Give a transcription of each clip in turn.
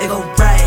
it go right.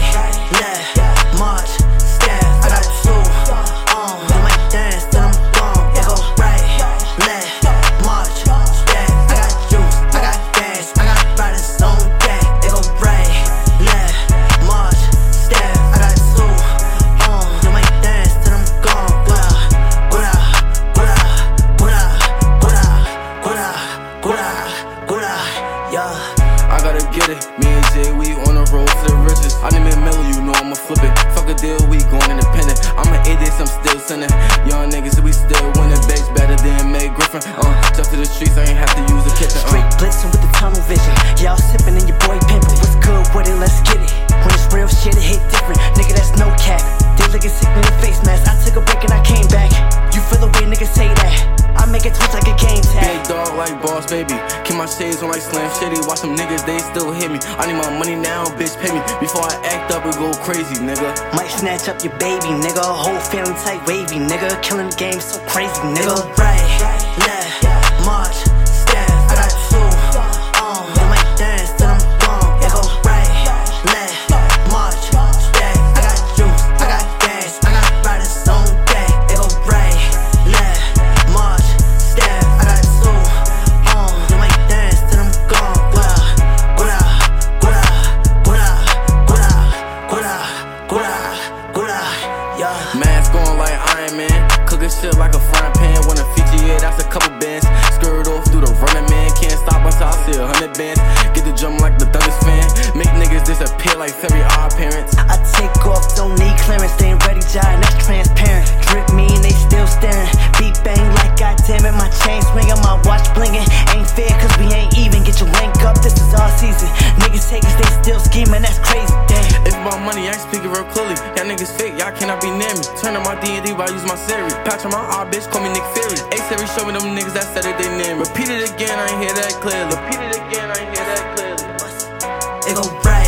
get it. Me and Jay, we on the road to the riches. I need me a million, you know I'ma flip it. Fuck a deal, we going independent. I'm an atheist, I'm still sending. Young niggas, we still winning. Bitch better than May Griffin. Uh, just to the streets, I ain't have to use the kitchen. Uh. Straight blitzing with the tunnel vision. Y'all sipping like boss baby. Keep my shades on like Slim Shady. Watch them niggas, they still hit me. I need my money now, bitch, pay me. Before I act up and go crazy, nigga. Might snatch up your baby, nigga. Whole family tight wavy, nigga. Killing the game so crazy, nigga. Right, left, yeah. Mask on like Iron Man. Cooking shit like a frying pan. Wanna feature, yeah, that's a couple bands. Skirt off through the running man. Can't stop until I see a hundred bands. Get the drum like the Thunders fan. Make niggas disappear like fairy odd parents. real clearly. Y'all niggas fake, y'all cannot be near me. Turn on my D&D while I use my Siri. Patch on my eye, bitch, call me Nick Fury. Ace every show me them niggas that said it, they near me. Repeat it again, I ain't hear that clearly. Repeat it again, I ain't hear that clearly. It go.